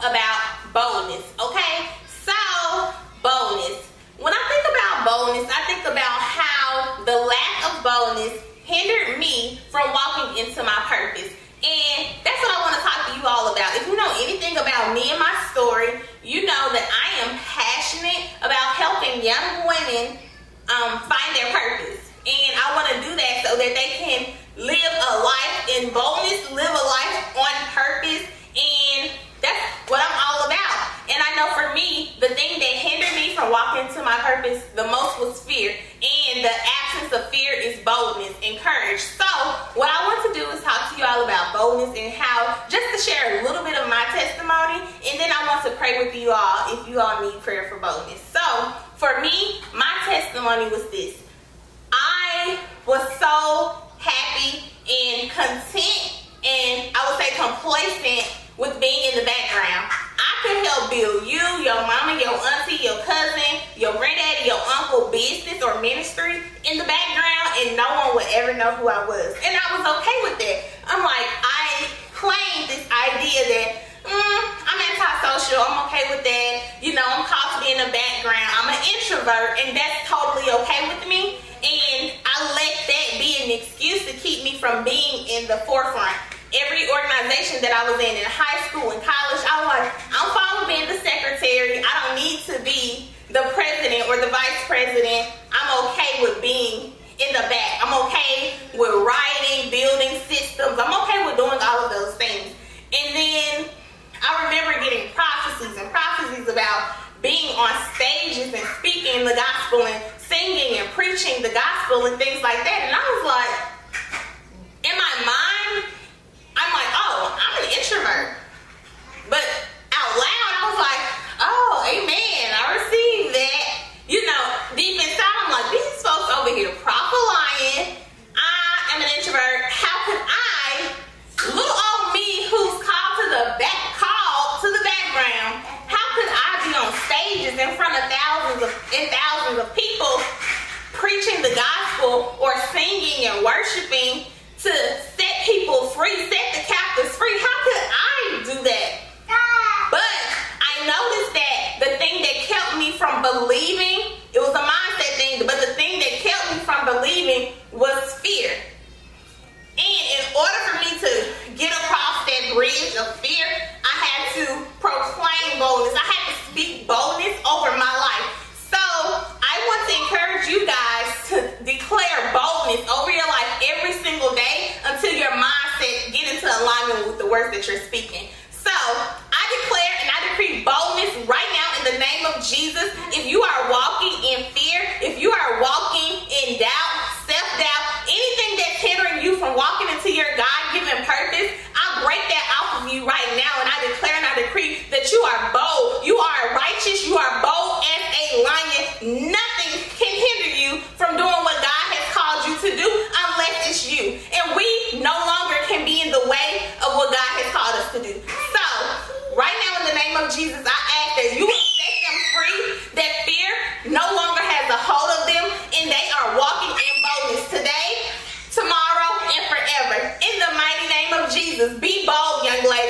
about bonus, okay? So, bonus. When I think about bonus, I think about how the lack of bonus hindered me from walking into my purpose. And that's what I want to talk to you all about. If you know anything about me and my story, you know that I am passionate about helping young women um, find their purpose. Fear is boldness and courage. So, what I want to do is talk to you all about boldness and how, just to share a little bit of my testimony, and then I want to pray with you all if you all need prayer for boldness. So, for me, my testimony was this I was so happy and content and I would say complacent with being in the background. I could help build you, your mama, your auntie, your cousin, your granddaddy, your uncle business ministry in the background and no one would ever know who I was. And I was okay with that. I'm like, I claimed this idea that mm, I'm antisocial, I'm okay with that. You know, I'm called to be in the background. I'm an introvert and that's totally okay with me. And I let that be an excuse to keep me from being in the forefront every organization that I was in in high school and college, I was like, I'm fine with being the secretary. I don't need to be the president or the vice president. I'm okay with being in the back. I'm okay with writing, building systems. I'm okay with doing all of those things. And then I remember getting prophecies and prophecies about being on stages and speaking the gospel and and preaching the gospel and things like that. And I was like, in my mind, I'm like, oh, I'm an introvert. But out loud, I was like, oh, amen. I received that. You know, deep inside, I'm like, these folks over here prophet lying. I am an introvert. How could I, little old me who's called to the back, called to the background, how could I be on stages in front of thousands of and thousands of people preaching the gospel or singing and worshiping to set people free, set the captives free. How could I do that? But I noticed that the thing that kept me from believing, it was a mindset thing, but the thing that kept me from believing was fear. And in order for me to get across that bridge of fear, encourage you guys to declare boldness over your life every single day until your mindset get into alignment with the words that you're speaking. So I declare and I decree boldness right now in the name of Jesus. If you are walking in Jesus. Be bold, young lady.